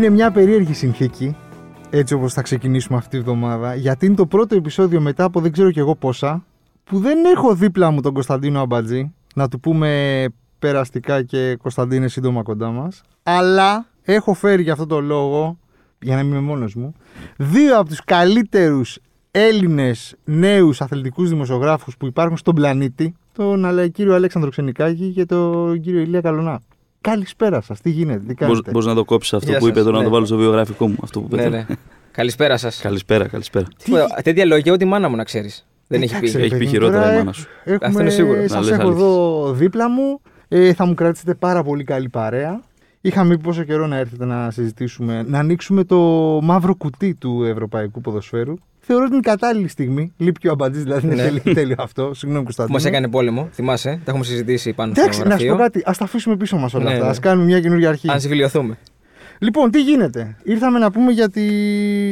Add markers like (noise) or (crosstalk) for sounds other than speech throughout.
Είναι μια περίεργη συνθήκη, έτσι όπως θα ξεκινήσουμε αυτή τη εβδομάδα, γιατί είναι το πρώτο επεισόδιο μετά από δεν ξέρω κι εγώ πόσα, που δεν έχω δίπλα μου τον Κωνσταντίνο Αμπατζή, να του πούμε περαστικά και Κωνσταντίνε σύντομα κοντά μας, αλλά έχω φέρει για αυτό το λόγο, για να μην είμαι μόνος μου, δύο από τους καλύτερους Έλληνες νέους αθλητικούς δημοσιογράφους που υπάρχουν στον πλανήτη, τον αλε- κύριο Αλέξανδρο Ξενικάκη και τον κύριο Ηλία Καλονά. Καλησπέρα σας, τι γίνεται, τι κάνετε; Μπορείς να το κόψεις αυτό Γεια που σας, είπε τώρα, να ναι. το βάλω στο βιογραφικό μου. Αυτό που Ναι, πέτυχα. ναι. Καλησπέρα σας. Καλησπέρα, καλησπέρα. Τέτοια λόγια ούτε η μάνα μου να ξέρεις. Δεν έχει Εντάξει, πει. ρε Έχει πει παιδί, χειρότερα τώρα η μάνα σου. Έχουμε, Αυτό είναι σίγουρο. Να Σας λες έχω αλήθειες. εδώ δίπλα μου. Ε, θα μου κρατήσετε πάρα πολύ καλή παρέα. Είχαμε πει πόσο καιρό να έρθετε να συζητήσουμε, να ανοίξουμε το μαύρο κουτί του ευρωπαϊκού ποδοσφαίρου. Θεωρώ ότι είναι η κατάλληλη στιγμή. Λείπει και ο Αμπατζή, δηλαδή είναι Ναι. τέλειο, τέλειο αυτό. Συγγνώμη, Που Κωνσταντίνο. μας έκανε πόλεμο, θυμάσαι. Τα έχουμε συζητήσει πάνω στο Εντάξει, να σου πω γραφείο. κάτι. Α τα αφήσουμε πίσω μας όλα Ναι, αυτά. ναι. Α κάνουμε μια καινούργια αρχή. Αν συμφιλειωθούμε. Λοιπόν, τι γίνεται; Ήρθαμε να πούμε για, τη...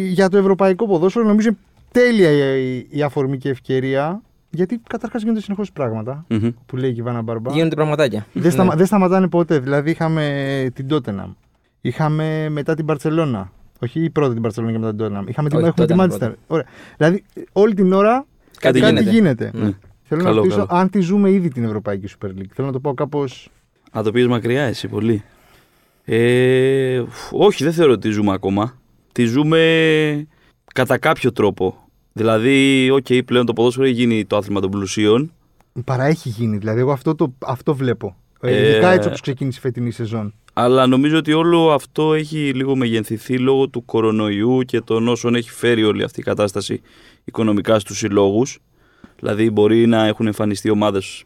για το ευρωπαϊκό ποδόσφαιρο. Νομίζω είναι τέλεια η, η αφορμή και ευκαιρία. Γιατί καταρχάς γίνονται συνεχώς πράγματα Μμμ. που λέει η Βάνα Μπαρμπά. Γίνονται πραγματάκια. Δεν, σταμα... Ναι. δεν σταματάνε ποτέ. Δηλαδή είχαμε την Τότεναμ. Είχαμε μετά την Παρσελώνα. Όχι η πρώτη την Παρσελώνα και μετά την Τότεναμ. Είχαμε την, Όχι, έχουμε τη Tottenham Μάντσεστερ. Ωραία. Δηλαδή όλη την ώρα Κάτι γίνεται. Ναι. Θέλω Καλό, να ρωτήσω καλό. αν τη ζούμε ήδη την Ευρωπαϊκή Super League. Θέλω να το πω κάπως. Α, το πήγε μακριά εσύ πολύ. Ε, όχι, δεν θεωρώ ότι τη ζούμε ακόμα. Τη ζούμε κατά κάποιο τρόπο. Δηλαδή, οκ, πλέον το ποδόσφαιρο έχει γίνει το άθλημα των πλουσίων. Παρά έχει γίνει. Δηλαδή, εγώ αυτό, το, αυτό βλέπω. Ε, Ε, ειδικά έτσι όπως ξεκίνησε η φετινή σεζόν. Αλλά νομίζω ότι όλο αυτό έχει λίγο μεγεθυνθεί λόγω του κορονοϊού και των όσων έχει φέρει όλη αυτή η κατάσταση οικονομικά στους συλλόγους. Δηλαδή μπορεί να έχουν εμφανιστεί ομάδες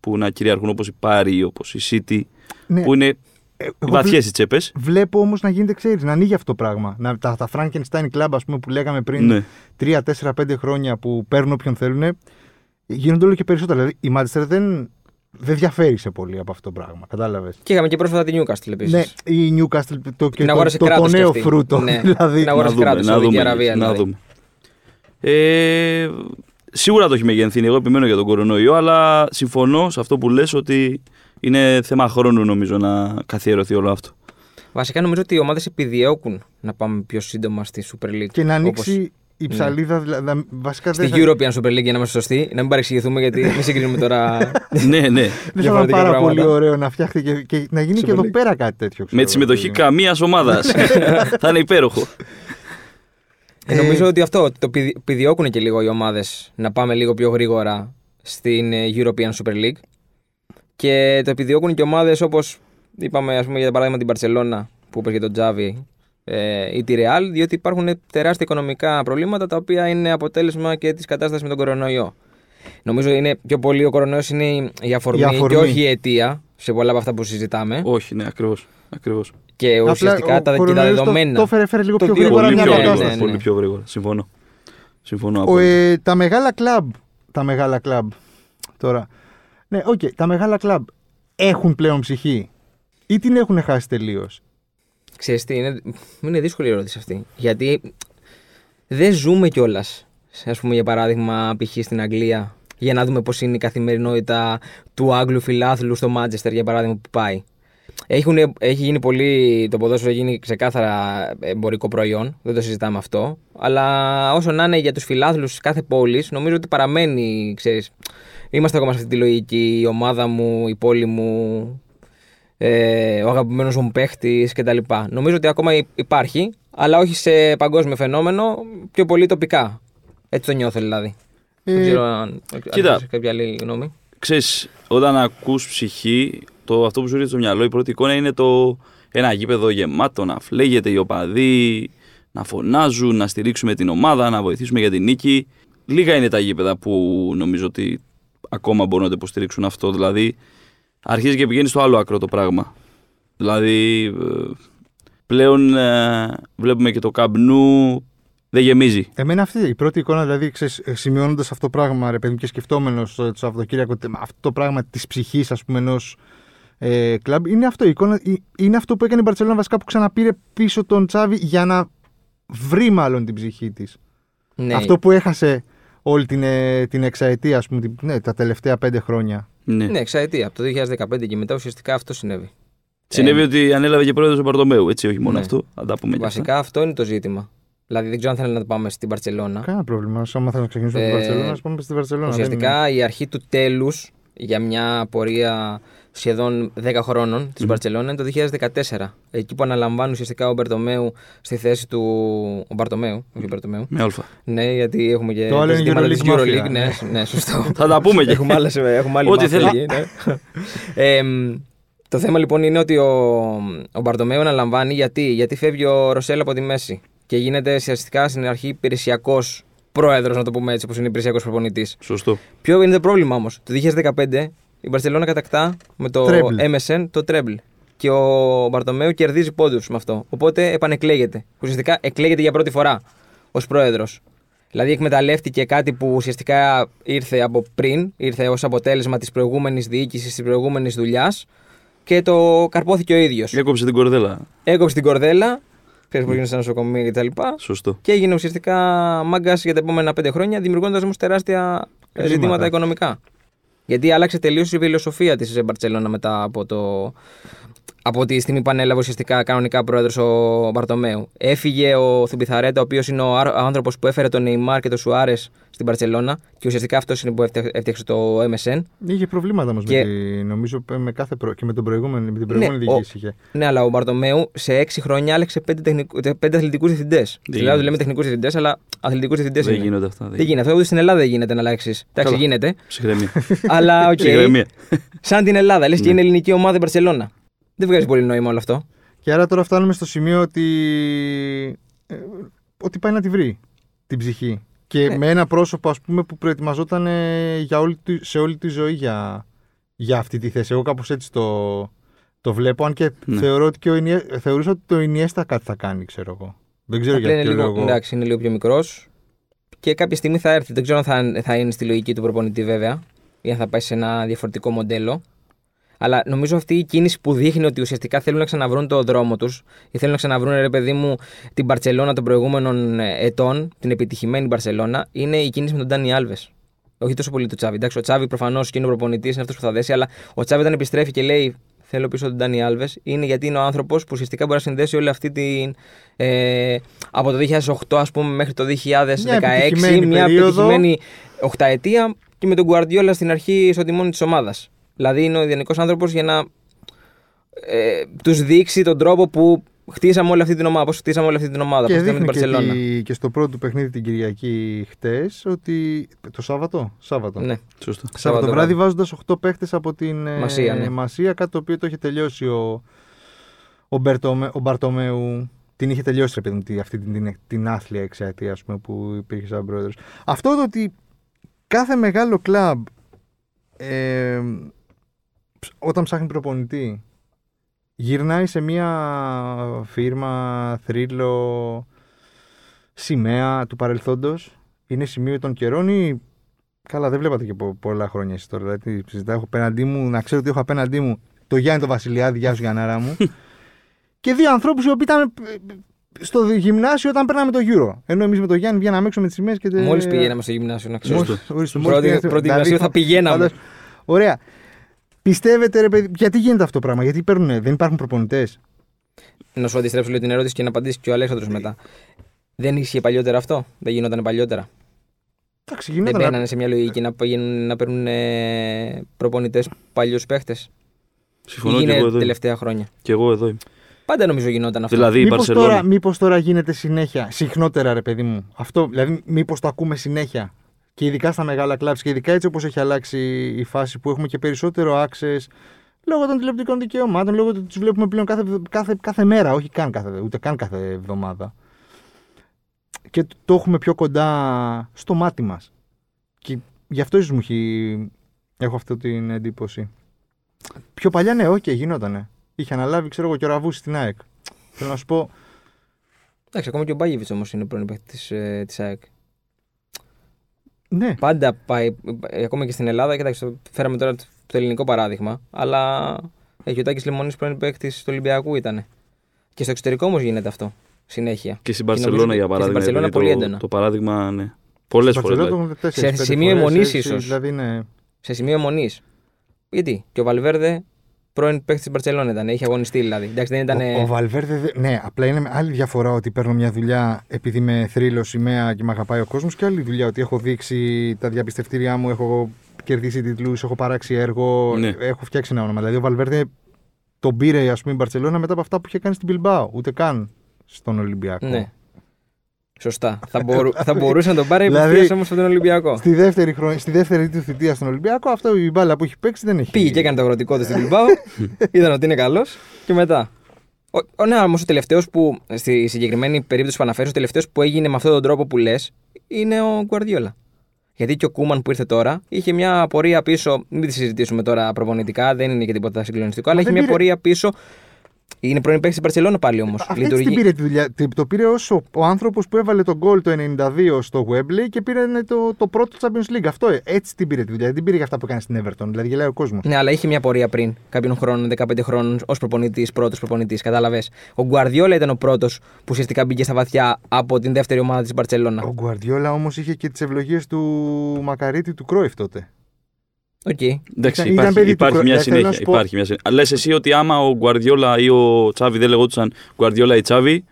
που να κυριαρχούν όπως η Πάρη, όπως η City, Ναι, που είναι ε, εγώ βαθιές οι τσέπες. Βλέπω όμως να γίνεται, ξέρεις, να ανοίγει αυτό το πράγμα. Να, τα, τα Frankenstein Club, ας πούμε, που λέγαμε πριν Ναι. 3, 4, 5 χρόνια που παίρνουν όποιον θέλουν, γίνονται όλο και περισσότερα. Δηλαδή η Manchester δεν, δεν διαφέρει σε πολύ από αυτό το πράγμα. Κατάλαβες. Και είχαμε και πρόσφατα την Newcastle επίσης. Ναι, η Newcastle το, και Την το, αγόρασε το, το, κράτος κι νέο αυτή. φρούτο. Ναι, (laughs) δηλαδή, την αγόρασε να δούμε, κράτος, να Σαουδική δούμε, Αραβία, να δηλαδή. δούμε. Ε, σίγουρα το έχει μεγενθύνει. Εγώ επιμένω για τον κορονοϊό, αλλά συμφωνώ σε αυτό που λες ότι είναι θέμα χρόνου νομίζω να καθιερωθεί όλο αυτό. Βασικά νομίζω ότι οι ομάδες επιδιώκουν να πάμε πιο σύντομα στη Super League. και να Όπως ανοίξει η ψαλίδα. Δηλαδή, βασικά Στη δεν θα, European Super League για να είμαστε σωστοί, να μην παρεξηγηθούμε γιατί (laughs) μην συγκρίνουμε τώρα. (laughs) ναι, ναι. δεν θα ήταν διαφορετικά πάρα πράγματα. πολύ ωραίο να φτιάχτε και, και να γίνει και Super εδώ League. πέρα κάτι τέτοιο. ξέρω Με τη συμμετοχή εγώ, καμίας ομάδας. (laughs) θα είναι υπέροχο. Ε, νομίζω ότι αυτό το πηδη- επιδιώκουν και λίγο οι ομάδες να πάμε λίγο πιο γρήγορα στην ε, European Super League. Και το επιδιώκουν και ομάδες όπως είπαμε, ας πούμε, για παράδειγμα την Barcelona που είπε για τον Τζάβι ε, ή τη Real, διότι υπάρχουν τεράστια οικονομικά προβλήματα τα οποία είναι αποτέλεσμα και της κατάστασης με τον κορονοϊό. Νομίζω είναι πιο πολύ ο κορονοϊός είναι η αφορμή, Η αφορμή. και όχι η αιτία σε πολλά από αυτά που συζητάμε. Όχι, ναι, ακριβώς. ακριβώς. Και Απλά ουσιαστικά ο τα, και τα κορονοϊός το- δεδομένα. Το έφερε, έφερε λίγο Το πιο δύο- γρήγορα Πολύ μια πιο ναι, γρήγορα. κατάσταση. ναι, ναι. Πολύ πιο γρήγορα. Συμφωνώ. Συμφωνώ Ο, απόλυτα. ε, τα μεγάλα κλαμπ. Τα μεγάλα κλαμπ. Τώρα. Ναι, οκ. τα μεγάλα κλαμπ έχουν πλέον ψυχή ή την έχουν χάσει τελείως. Ξέρεις τι, είναι, είναι δύσκολη η ερώτηση αυτή. Γιατί δεν ζούμε κιόλας. Α πούμε, για παράδειγμα, π.χ. στην Αγγλία, για να δούμε πώς είναι η καθημερινότητα του Άγγλου φιλάθλου στο Μάντσεστερ, για παράδειγμα, που πάει. Έχουν, έχει γίνει πολύ. Το ποδόσφαιρο έχει γίνει ξεκάθαρα εμπορικό προϊόν, δεν το συζητάμε αυτό. Αλλά όσο να είναι για τους φιλάθλους κάθε πόλης, νομίζω ότι παραμένει, ξέρεις, Είμαστε ακόμα σε αυτή τη λογική. Η ομάδα μου, η πόλη μου, ε, ο αγαπημένος μου παίχτης κτλ. Νομίζω ότι ακόμα υ- υπάρχει, αλλά όχι σε παγκόσμιο φαινόμενο, πιο πολύ τοπικά. Έτσι το νιώθω δηλαδή. Δεν Ε, ξέρω αν, αν κοίτα. έχεις κάποια άλλη γνώμη. Ξέρεις, όταν ακούς ψυχή, το, αυτό που σου έρχεται στο μυαλό, η πρώτη εικόνα είναι το ένα γήπεδο γεμάτο, να φλέγεται οι οπαδοί, να φωνάζουν, να στηρίξουμε την ομάδα, να βοηθήσουμε για την νίκη. Λίγα είναι τα γήπεδα που νομίζω ότι ακόμα μπορούν να το υποστηρίξουν αυτό. Δηλαδή, αρχίζει και πηγαίνει στο άλλο άκρο το πράγμα. Δηλαδή, ε, πλέον ε, βλέπουμε και το καμπνού δεν γεμίζει. Εμένα αυτή η πρώτη εικόνα, δηλαδή σημειώνοντας αυτό το πράγμα, ρε παιδί μου, και σκεφτόμενος το Σαββατοκύριακο τε- αυτό το πράγμα της ψυχής, ας πούμε, ενός ε, κλαμπ, είναι αυτό. Η εικόνα, ε, είναι αυτό που έκανε η Μπαρσελόνα βασικά που ξαναπήρε πίσω τον Τσάβη για να βρει μάλλον την ψυχή της. Ναι, Αυτό που έχασε όλη την, ε, την εξαετία, ας πούμε, την- ναι, τα τελευταία πέντε χρόνια. Ναι. ναι, εξαετία. Από το 2015 και μετά ουσιαστικά αυτό συνέβη. Συνέβη ότι ανέλαβε και πρόεδρος του Μπαρτομέου. Έτσι, όχι μόνο Ναι. αυτό. Θα τα πούμε και αυτά. Βασικά αυτό είναι το ζήτημα. Δηλαδή δεν ξέρω αν θέλει να το πάμε στην Παρσελώνα. Κανένα πρόβλημα. Άμα θέλουμε να ξεκινήσουμε Ε, από την Βαρκελόνα, ας πούμε στη Βαρκελόνα. Ουσιαστικά η αρχή του τέλους για μια πορεία σχεδόν 10 χρόνων της Μπαρσελόνα είναι το 2014. Εκεί που αναλαμβάνει ουσιαστικά ο Μπερτομέου στη θέση του. Ο Μπαρτομέου, όχι ο Μπερτομέου. Με αλφα. Ναι, γιατί έχουμε και Το άλλο τα είναι ζητήματα της Euroleague Euroleague. Mafia. Ναι, ναι, σωστό. (laughs) Θα τα πούμε και. έχουμε, άλλες, έχουμε άλλη Ό,τι μάθηση θέλεις. εκεί, ναι. Ε, μ, το θέμα λοιπόν είναι ότι ο, ο Μπαρτομέου αναλαμβάνει γιατί, γιατί φεύγει ο Ροσέλ από τη μέση και γίνεται ουσιαστικά στην αρχή υπηρεσιακός πρόεδρος, να το πούμε έτσι, όπως είναι υπηρεσιακός προπονητής. Σωστό. Ποιο είναι το πρόβλημα όμως; Το 2015 η Μπαρσελόνα κατακτά με το Treble. MSN το treble. Και ο Μπαρτομέου κερδίζει πόντους με αυτό. Οπότε επανεκλέγεται. Ουσιαστικά εκλέγεται για πρώτη φορά ως πρόεδρος. Δηλαδή εκμεταλλεύτηκε κάτι που ουσιαστικά ήρθε από πριν, ήρθε ως αποτέλεσμα της προηγούμενης διοίκησης, της προηγούμενης δουλειάς και το καρπόθηκε ο ίδιος. Έκοψε την κορδέλα. Έκοψε την κορδέλα, ξέρεις που έγινε στα νοσοκομεία κτλ. Σωστό. Και έγινε ουσιαστικά μάγκας για τα επόμενα πέντε χρόνια, δημιουργώντας όμως τεράστια ε, Ζητήματα. ζητήματα οικονομικά. Γιατί άλλαξε τελείως η φιλοσοφία της Μπαρσελόνα μετά από το. Από τη στιγμή που ανέλαβε ουσιαστικά κανονικά πρόεδρος ο Μπαρτομέου. Έφυγε ο Θουμπιθαρέτα, ο οποίος είναι ο άνθρωπος που έφερε τον Νεϊμάρ και τον Σουάρες στην Μπαρσελόνα και ουσιαστικά αυτός είναι που έφτια- έφτιαξε το MSN. Είχε προβλήματα όμως Και- με τη, νομίζω με κάθε προ... και με, τον προηγούμενο, με την προηγούμενη Ναι, διοίκηση. είχε. Ναι, αλλά ο Μπαρτομέου σε έξι χρόνια άλλαξε πέντε, τεχνικου... πέντε αθλητικούς διευθυντές. Στην Ελλάδα γίνεται. λέμε τεχνικούς διευθυντές, αλλά αθλητικούς διευθυντές Δεν είναι. γίνονται αυτά. Δεν γίνεται. Αυτό ούτε στην Ελλάδα δεν γίνεται να αλλάξει. Εντάξει, Καλά. γίνεται. Ψυχραιμία. αλλά (laughs) οκ. Ψυχραιμία. σαν την Ελλάδα. Λες και Ναι. είναι ελληνική ομάδα η Μπαρσελόνα. Δεν βγάζει πολύ νόημα όλο αυτό. Και άρα τώρα φτάνουμε στο σημείο ότι. ε, ότι πάει να τη βρει την ψυχή. Και Ναι. με ένα πρόσωπο, ας πούμε, που προετοιμαζόταν ε, για όλη, τη- σε όλη τη ζωή για, για αυτή τη θέση. Εγώ κάπως έτσι το, το βλέπω. Αν και Ναι. θεωρώ ότι και ο Ινιέ, θεωρούσα ότι το Ινιέστα κάτι θα κάνει, ξέρω εγώ. Δεν ξέρω Απλά για είναι ποιο λίγο, λόγο. εντάξει, είναι λίγο πιο μικρός. Και κάποια στιγμή θα έρθει. Δεν ξέρω αν θα, θα είναι στη λογική του προπονητή βέβαια. Ή αν θα πάει σε ένα διαφορετικό μοντέλο. Αλλά νομίζω αυτή η κίνηση που δείχνει ότι ουσιαστικά θέλουν να ξαναβρούν το δρόμο τους ή θέλουν να ξαναβρούν, ρε παιδί μου, την Παρσελώνα των προηγούμενων ε, ετών, την επιτυχημένη Παρσελώνα, είναι η κίνηση με τον Ντάνι Άλβες. Όχι τόσο πολύ το Τσάβι. Εντάξει, ο Τσάβι προφανώς και είναι ο προπονητής, είναι αυτός που θα δέσει, αλλά ο Τσάβι όταν επιστρέφει και λέει Θέλω πίσω τον Ντάνι Άλβες, είναι γιατί είναι ο άνθρωπος που ουσιαστικά μπορεί να συνδέσει όλη αυτή την. Ε, από το 2008, ας πούμε, μέχρι το 2016, επιτυχημένη μια περίοδο. επιτυχημένη οχταετία και με τον Γκουαρδιόλα στην αρχή στο τιμόνι της ομάδας. Δηλαδή είναι ο ιδανικός άνθρωπος για να ε, τους δείξει τον τρόπο που χτίσαμε όλη αυτή την ομάδα. Πώς χτίσαμε όλη αυτή την ομάδα. Και Πώς χτίσαμε την δείχνει και, Παρσελώνα. τη- και στο πρώτο του παιχνίδι την Κυριακή χτες ότι. Το Σάββατο; Σάββατο. Ναι. Σωστό. Σάββατο το βράδυ βάζοντας 8 παίχτες από την ε, Μασία, ναι. Μασία, κάτι το οποίο το είχε τελειώσει ο, ο, Μπερτομε, ο Μπαρτομέου. Την είχε τελειώσει ρε παιδί μου, τη- αυτή την, την, την άθλια εξαετία ας πούμε, που υπήρχε σαν πρόεδρος. Αυτό το ότι κάθε μεγάλο κλαμπ ε, ψ- όταν ψάχνει προπονητή γυρνάει σε μια φίρμα, θρύλο, σημαία του παρελθόντος είναι σημείο των καιρών ή Καλά, δεν βλέπατε και πο- πολλά χρόνια εσείς τώρα. Δηλαδή, συζητάω, έχω απέναντί μου, να ξέρω ότι έχω απέναντί μου το Γιάννη τον Βασιλιάδη, γεια σου Γιαννάρα μου. (laughs) και δύο ανθρώπους οι οποίοι ήταν ε, στο γυμνάσιο όταν παίρναμε το Euro. Ενώ εμείς με τον Γιάννη βγαίναμε έξω με τις σημαίες και. τε- Μόλις πηγαίναμε στο γυμνάσιο, να ξέρω. Μόλις- ορίστε, Στην μόλις πρώτη, πήγαμε- πρώτη δηλαδή, γυμνασίου θα πηγαίναμε. φαντάσου- Ωραία. Πιστεύετε, ρε παιδί, γιατί γίνεται αυτό το πράγμα, Γιατί παίρνουν, δεν υπάρχουν προπονητές; Να σου αντιστρέψω λίγο την ερώτηση και να απαντήσει και ο Αλέξανδρος μετά. Δεν ίσχυε παλιότερα αυτό. Δεν γινόταν παλιότερα. Εντάξει, Δεν γινόταν. μπαίνανε σε μια λογική να, πηγαίνουν, να παίρνουν προπονητές παλιούς παίχτες. Συμφωνώ και Γίνεται εγώ τα εδώ. είμαι. τελευταία χρόνια. Και εγώ εδώ είμαι. Πάντα νομίζω γινόταν αυτό. Δηλαδή η Μήπως τώρα, Μπαρσελόνα. μήπως τώρα γίνεται συνέχεια, συχνότερα ρε παιδί μου. Αυτό, δηλαδή μήπως το ακούμε συνέχεια. Και ειδικά στα μεγάλα κλαμπs και ειδικά έτσι όπως έχει αλλάξει η φάση που έχουμε και περισσότερο access λόγω των τηλεοπτικών δικαιωμάτων, λόγω του ότι τους βλέπουμε πλέον κάθε, κάθε, κάθε μέρα, όχι καν κάθε, ούτε καν κάθε εβδομάδα. Και το- το έχουμε πιο κοντά στο μάτι μας. Και γι' αυτό ίσως μου έχει, έχω αυτή την εντύπωση. Πιο παλιά ναι, όχι, γινότανε. Είχε αναλάβει, ξέρω εγώ, και ο Ραβούση στην ΑΕΚ. Θέλω να σου πω, Εντάξει, ακόμα και ο Μπάγεβιτς όμως είναι πρώην παίχτη της ΑΕΚ. Ναι, Πάντα πάει, ε, ακόμα και στην Ελλάδα, κοιτάξτε, το φέραμε τώρα το το ελληνικό παράδειγμα, αλλά έχει ο Τάκη Λεμονής πρώην παίχτη του Ολυμπιακού ήταν. Και στο εξωτερικό όμως γίνεται αυτό. Συνέχεια. Και στην Και νομίζω Παρσελόνα και- για και στην παράδειγμα. Μπαρσελόνα επειδή πολύ το, έντονα. το παράδειγμα, ναι. Πολλές Στην φορές. Μπαρσελόνα Δηλαδή. το έχουν τέσσερις, Σε πέντε σημείο φορές, αιμονής έξι, ίσως. Δηλαδή, ναι. Σε σημείο αιμονή. Γιατί; Και ο Βαλβέρδε πρώην παίκτης της Μπαρσελόνα ήταν. Είχε αγωνιστεί δηλαδή. Εντάξει, δεν ήταν. Ο, ο Βαλβέρδε, δε- ναι, απλά είναι άλλη διαφορά ότι παίρνω μια δουλειά επειδή είμαι θρύλος σημαία και με αγαπάει ο κόσμος και άλλη δουλειά ότι έχω δείξει τα διαπιστευτήριά μου, έχω κερδίσει τίτλους, έχω παράξει έργο, Ναι. έχω φτιάξει ένα όνομα. Δηλαδή ο Βαλβέρδε τον πήρε ας πούμε η Μπαρσελόνα μετά από αυτά που είχε κάνει στην Bilbao, ούτε καν στον Ολυμπιακό. Ναι. Σωστά. θα, μπορού, θα μπορούσε να τον πάρει Δηλαδή- ευθεία όμως από τον Ολυμπιακό. Στη δεύτερη, χρονιά, στη δεύτερη του θητεία στον Ολυμπιακό, αυτό η μπάλα που έχει παίξει δεν έχει. Πήγε και έκανε το αγροτικό του στην Bilbao. (laughs) είδαν ότι είναι καλός και μετά. Ο, ο, ναι, όμως ο τελευταίος που, στη συγκεκριμένη περίπτωση που αναφέρεις, ο τελευταίος που έγινε με αυτόν τον τρόπο που λες, είναι ο Γκουαρδιόλα. Γιατί και ο Κούμαν που ήρθε τώρα είχε μια πορεία πίσω. Μην τη συζητήσουμε τώρα προπονητικά, δεν είναι και τίποτα συγκλονιστικό, αλλά δεν είχε μια πήρε- πορεία πίσω. Είναι πρώην παίκτης στην Παρσελόνα πάλι όμως. Αυτή έτσι την πήρε τη δουλειά. Τι- Το πήρε ως ο, ο άνθρωπος που έβαλε τον γκολ το 92 στο Wembley και πήρε ναι, το, το πρώτο Champions League. Αυτό ε, έτσι την πήρε τη δουλειά. Δεν την πήρε για αυτά που έκανε στην Everton. Δηλαδή γελάει ο κόσμος. Ναι, αλλά είχε μια πορεία πριν κάποιων χρόνων, 15 χρόνων, ως προπονητής, πρώτος προπονητής. Κατάλαβες. Ο Γκουαρδιόλα ήταν ο πρώτος που ουσιαστικά μπήκε στα βαθιά από την δεύτερη ομάδα της Μπαρσελόνα. Ο Γκουαρδιόλα όμως είχε και τις ευλογίες του Μακαρίτη του Κρόιφ τότε. Οκ. Εντάξει, Ήταν- ήταν υπάρχει, παιδί του υπάρχει Κρο- μια ε, θέλω να συνέχεια. σου πω- Υπάρχει μια συνέχεια. Αλλά λες εσύ ότι άμα ο Γκουαρδιόλα ή ο Τσάβη δεν λεγόντουσαν Γκουαρδιόλα ή Τσάβη,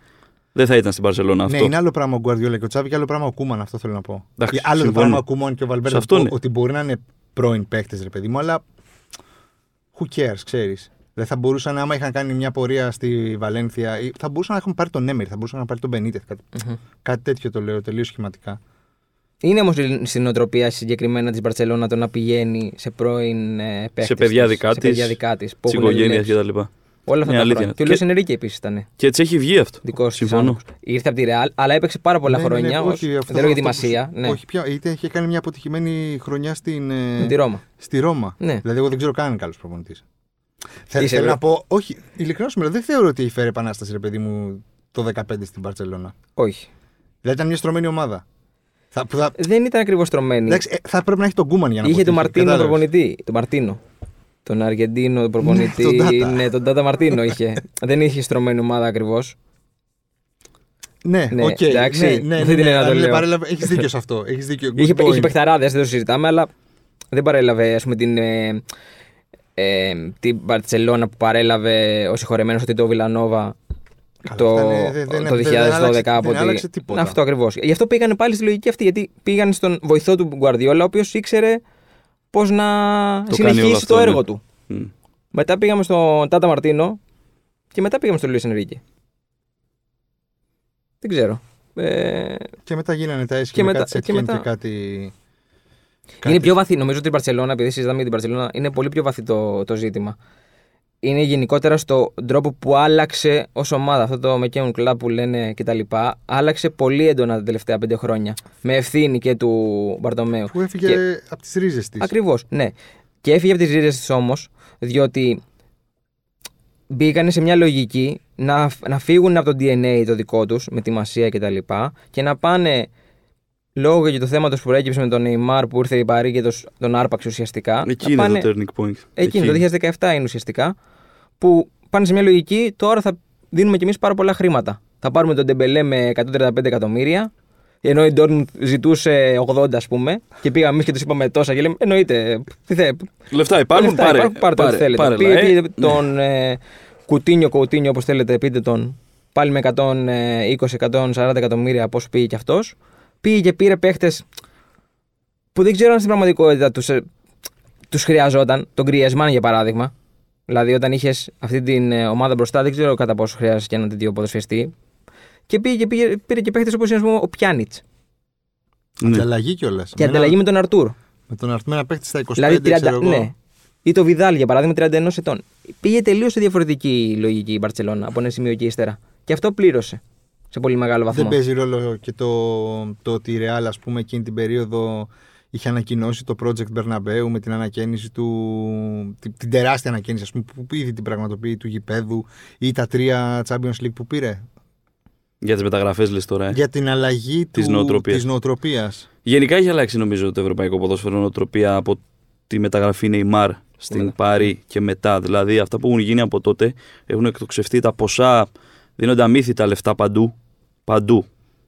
δεν θα ήταν στην Μπαρσελόνα αυτό. Ναι, είναι άλλο πράγμα ο Γκουαρδιόλα και ο Τσάβη και άλλο πράγμα ο Κούμαν. Αυτό θέλω να πω. Εντάξει, Ή άλλο το συμφωνώ. πράγμα ο Κούμαν και ο Βαλβέρντε. Σε αυτό ναι. Ότι μπορεί να είναι πρώην παίχτες, ρε παιδί μου, αλλά. Who cares, ξέρεις. Δεν θα μπορούσαν, άμα είχαν κάνει μια πορεία στη Βαλένθια, ή θα μπορούσαν να έχουν πάρει τον Έμερι, θα μπορούσαν να πάρει τον Μπενίτεθ. Κάτι, Μμμ. κάτι τέτοιο το λέω τελείως σχηματικά. Είναι όμως στην νοοτροπία συγκεκριμένα της Μπαρσελόνα το να πηγαίνει σε πρώην ε, παίκτες Σε παιδιά της, δικά σε της, παιδιά δικά της. Της οικογένειας κτλ. Όλα αυτά Ναι, τα αλήθεια χρόνια. είναι. Και ο Και- Λουί Ενρίκε επίσης ήταν Και έτσι έχει βγει αυτό. δικός της. Συμφωνώ. Ήρθε από τη Ρεάλ, αλλά έπαιξε πάρα πολλά Ναι, ναι, ναι, χρόνια. ως- όχι, αυτό- δεν λέω για τη αυτό που Μασία. σου- Ναι, Όχι πια, είτε είχε κάνει μια αποτυχημένη χρονιά στην, ε, με τη Ρώμα. στη Ρώμα. Ναι. Δηλαδή, εγώ δεν ξέρω καν καλός προπονητής. Θέλω, Είσαι θέλω βρε- να πω, όχι, ειλικρινά σου μιλάω, δεν θεωρώ ότι φέρει επανάσταση, ρε παιδί μου, το 15 στην Μπαρσελόνα. Όχι. Δηλαδή ήταν μια στρωμένη ομάδα. Θα, που θα, Δεν ήταν ακριβώς στρωμένη. εντάξει, ε, θα πρέπει να έχει τον Κούμαν για να Είχε τον αποτύχει, Μαρτίνο κατάλαβες. προπονητή. Τον Μαρτίνο. Τον Αργεντίνο προπονητή. τον Τάτα. ναι, τον Τάτα Μαρτίνο είχε. (laughs) δεν είχε στρωμένη ομάδα ακριβώς. Ναι, Ναι, οκ. εντάξει, ναι, με ναι, αυτή ναι, την ναι, έννοια το αλλά λέω. παρέλαβε- Έχεις δίκιο σε αυτό. Έχεις δίκιο. (laughs) Good είχε, point. είχε παιχταράδες, δεν το συζητάμε, αλλά δεν παρέλαβε ας πούμε, την, ε, ε, την Μπαρσελόνα που παρέλαβε ο συγχωρεμένος ότι το Βιλανόβα Καλά, το, αυτά είναι- δεν- δεν- το δεν 2012 άλλαξε- από δεν τη- άλλαξε τίποτα. Αυτό ακριβώς. Γι' αυτό πήγανε πάλι στη λογική αυτή, γιατί πήγαν στον βοηθό του Γκουαρδιόλα, ο οποίος ήξερε πώς να κάνει όλο συνεχίσει αυτό, το ναι. έργο του. Μμ. Μετά πήγαμε στον Τάτα Μαρτίνο και μετά πήγαμε στον Λουί Ενρίκε. Δεν ξέρω. Ε, Και μετά γίνανε τα Και έσχημα μετά- κάτι και Σετιέν μετά- και κάτι... Είναι κάτι- πιο βαθύ. Νομίζω ότι η Μπαρσελόνα, επειδή συζητάμε για την Μπαρσελόνα, είναι πολύ πιο βαθύ το, το ζήτημα. Είναι γενικότερα στον τρόπο που άλλαξε ως ομάδα. Αυτό το McKeown Club που λένε κτλ. Άλλαξε πολύ έντονα τα τελευταία πέντε χρόνια. Με ευθύνη και του Μπαρτομέου. Που έφυγε Και- από τις ρίζες της. Ακριβώς, ναι. Και έφυγε από τις ρίζες της όμως, διότι μπήκαν σε μια λογική να, να φύγουν από το DNA το δικό τους με τη μασία κτλ. Και, τα λοιπά, και να πάνε λόγω και το θέμα του που προέκυψε με τον Neymar που ήρθε η Παρή και τον, τον άρπαξε ουσιαστικά. Εκεί να είναι πάνε, το turning point. Εκείνη, Εκεί. το 2017 είναι ουσιαστικά. Που πάνε σε μια λογική, τώρα θα δίνουμε κι εμείς πάρα πολλά χρήματα. Θα πάρουμε τον Ντεμπελέ με 135 εκατομμύρια, ενώ η Dortmund ζητούσε 80, ας πούμε, και πήγαμε εμείς και τους είπαμε τόσα. Και λέμε, εννοείται. Τι θε, Λεφτά υπάρχουν, λεφτά πάρε. υπάρχουν, πάρτε ό,τι θέλετε. πάρε, Πήγε, ε, πήγε ναι. τον ε, Κουτίνιο, Κουτίνιο, όπως θέλετε, πείτε τον. Πάλι με 120-140 εκατομμύρια, πώς πήγε κι αυτός. Πήγε και πήρε παίχτες που δεν ξέρω αν στην πραγματικότητα τους τους χρειαζόταν. Τον Griezmann για παράδειγμα. Δηλαδή, όταν είχες αυτή την ε, ομάδα μπροστά, δεν ξέρω κατά πόσο χρειάζεσαι και έναν τέτοιο ποδοσφαιστή. Και πήγε, και πήγε, πήρε και παίχτε όπως είναι ας πούμε, ο Πιάνιτς. Ναι. Ανταλλαγή κιόλας. Και ανταλλαγή με τον Αρτούρ. Με τον Αρτ- με ένα παίχτη στα 25, Δηλαδή 30, ξέρω εγώ. ναι. Ή το Βιδάλ για παράδειγμα 31 ετών. Πήγε τελείως σε διαφορετική λογική η Μπαρσελόνα από ένα σημείο και ύστερα. Και αυτό πλήρωσε σε πολύ μεγάλο βαθμό. Δεν παίζει ρόλο και το, το ότι η Real, ας πούμε, εκείνη την περίοδο είχε ανακοινώσει το project Bernabeu με την ανακαίνιση του. την, την τεράστια ανακαίνιση, ας πούμε, που, που ήδη την πραγματοποιεί του γηπέδου ή τα τρία Champions League που πήρε. Για τις μεταγραφές λες τώρα. ε. Για την αλλαγή Της του, νοοτροπίας. της νοοτροπίας. Γενικά έχει αλλάξει νομίζω το ευρωπαϊκό ποδόσφαιρο νοοτροπία από τη μεταγραφή Neymar στην Ναι. Πάρη και μετά. Δηλαδή αυτά που έχουν γίνει από τότε έχουν εκτοξευτεί τα ποσά, δίνονται αμύθιτα λεφτά παντού. Παντού.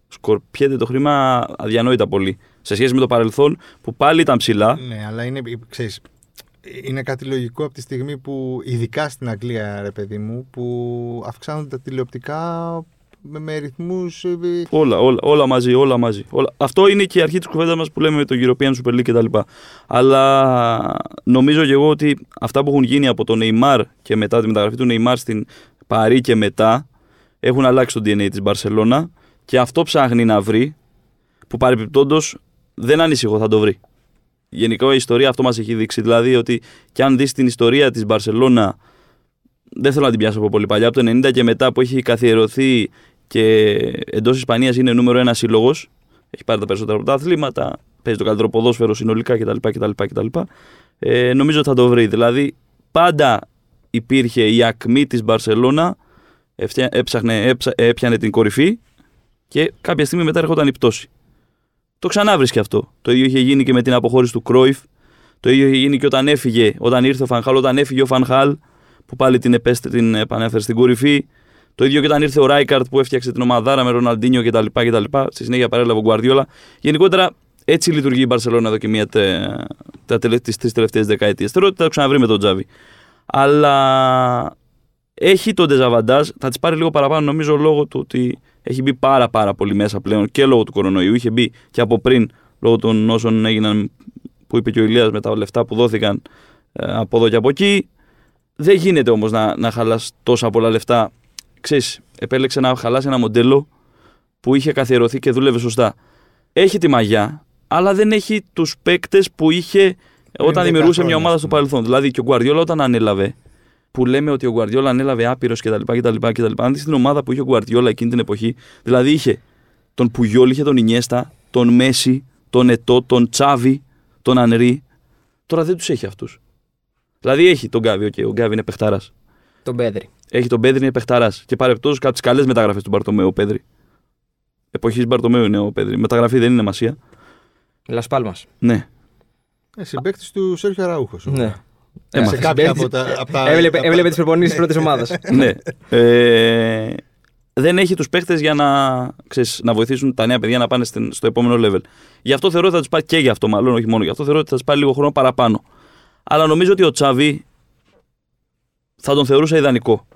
Σκορπιέται το χρήμα αδιανόητα πολύ. Σε σχέση με το παρελθόν που πάλι ήταν ψηλά. Ναι, αλλά είναι, ξέρεις, είναι κάτι λογικό από τη στιγμή που, ειδικά στην Αγγλία, ρε παιδί μου, που αυξάνονται τα τηλεοπτικά με, με ρυθμούς... ε, Όλα, όλα, όλα μαζί, όλα μαζί. Όλα. Αυτό είναι και η αρχή της κουβέντας μας που λέμε με το European Super League κτλ. Αλλά νομίζω και εγώ ότι αυτά που έχουν γίνει από τον Neymar και μετά τη μεταγραφή του Neymar στην Παρή και μετά έχουν αλλάξει το DNA της Μπαρσελόνα και αυτό ψάχνει να βρει που παρεμπιπτόντως δεν ανησυχώ, θα το βρει. Γενικά η ιστορία αυτό μας έχει δείξει. Δηλαδή ότι και αν δεις την ιστορία της Μπαρσελόνα, δεν θέλω να την πιάσω από πολύ παλιά, από το 90 και μετά που έχει καθιερωθεί και εντός Ισπανίας είναι νούμερο ένα σύλλογος. Έχει πάρει τα περισσότερα από τα αθλήματα, παίζει το καλύτερο ποδόσφαιρο συνολικά κτλ. κτλ, κτλ. Ε, νομίζω ότι θα το βρει. Δηλαδή, πάντα υπήρχε η ακμή της Μπαρσελόνα, εύτια- έψαχνε, έψα- έπιανε την κορυφή και κάποια στιγμή μετά έρχονταν η πτώση. Το ξανάβρισκε αυτό. Το ίδιο είχε γίνει και με την αποχώρηση του Κρόιφ. Το ίδιο είχε γίνει και όταν έφυγε, όταν ήρθε ο Φανχάλ, όταν έφυγε ο Φανχάλ, που πάλι την, επέστε, την επανέφερε στην κορυφή. Το ίδιο και όταν ήρθε ο Ράικαρτ που έφτιαξε την ομαδάρα με Ροναλντίνιο κτλ. κτλ. Στη συνέχεια παρέλαβε ο Γκουαρδιόλα. Γενικότερα έτσι λειτουργεί η Μπαρσελόνα εδώ και μία τε, τα τελε, τις τρεις τελευταίες δεκαετίες. Θεωρώ ότι θα το ξαναβρει με τον Τζάβι. Αλλά έχει τον ντεζαβαντάζ, θα τις πάρει λίγο παραπάνω νομίζω λόγω του ότι έχει μπει πάρα πάρα πολύ μέσα πλέον και λόγω του κορονοϊού. Είχε μπει και από πριν λόγω των όσων έγιναν που είπε και ο Ηλίας με τα λεφτά που δόθηκαν ε, από εδώ και από εκεί. Δεν γίνεται όμως να, να χαλάς τόσα πολλά λεφτά. Ξέρεις, επέλεξε να χαλάσει ένα μοντέλο που είχε καθιερωθεί και δούλευε σωστά. Έχει τη μαγιά, αλλά δεν έχει τους παίκτες που είχε όταν 10 δημιουργούσε μια χρόνια, ομάδα ας στο πούμε. παρελθόν. Δηλαδή και ο Γκουαρδιόλα όταν ανέλαβε, που λέμε ότι ο Γκουαρδιόλα ανέλαβε άπειρος κτλ. κτλ, κτλ. Αν δεις την ομάδα που είχε ο Γκουαρδιόλα εκείνη την εποχή, δηλαδή είχε τον Πουγιόλ, είχε τον Ινιέστα, τον Μέση, τον Ετό, τον Τσάβι, τον Ανρί. Τώρα δεν τους έχει αυτούς. Δηλαδή έχει τον Γκάβι, okay, ο Γκάβι είναι παιχταρά. Τον Πέδρη. Έχει τον Πέδρη, είναι παιχταρά. Και παρεπτώσει κάτι καλές μεταγραφές του Μπαρτομέου ο Πέδρη. Εποχής Μπαρτομέου είναι ο Πέδρη. Μεταγραφή δεν είναι μασία. Λασπάλμα. Ναι. Ε, συμπαίκτης του Σέρχιο Αραούχο. Ναι. Ε, σε μα, κάποια από τα. Από τα Έβλεπε, από τα- έβλεπε τις προπονήσεις της πρώτης ομάδας. (laughs) ναι. Ε, δεν έχει τους παίχτε για να, ξέρεις, να βοηθήσουν τα νέα παιδιά να πάνε στην- στο επόμενο level. Γι' αυτό θεωρώ ότι θα τους πάρει και γι' αυτό, μάλλον όχι μόνο γι' αυτό, θεωρώ ότι θα τους πάρει λίγο χρόνο παραπάνω. Αλλά νομίζω ότι ο Τσάβη θα τον θεωρούσα ιδανικό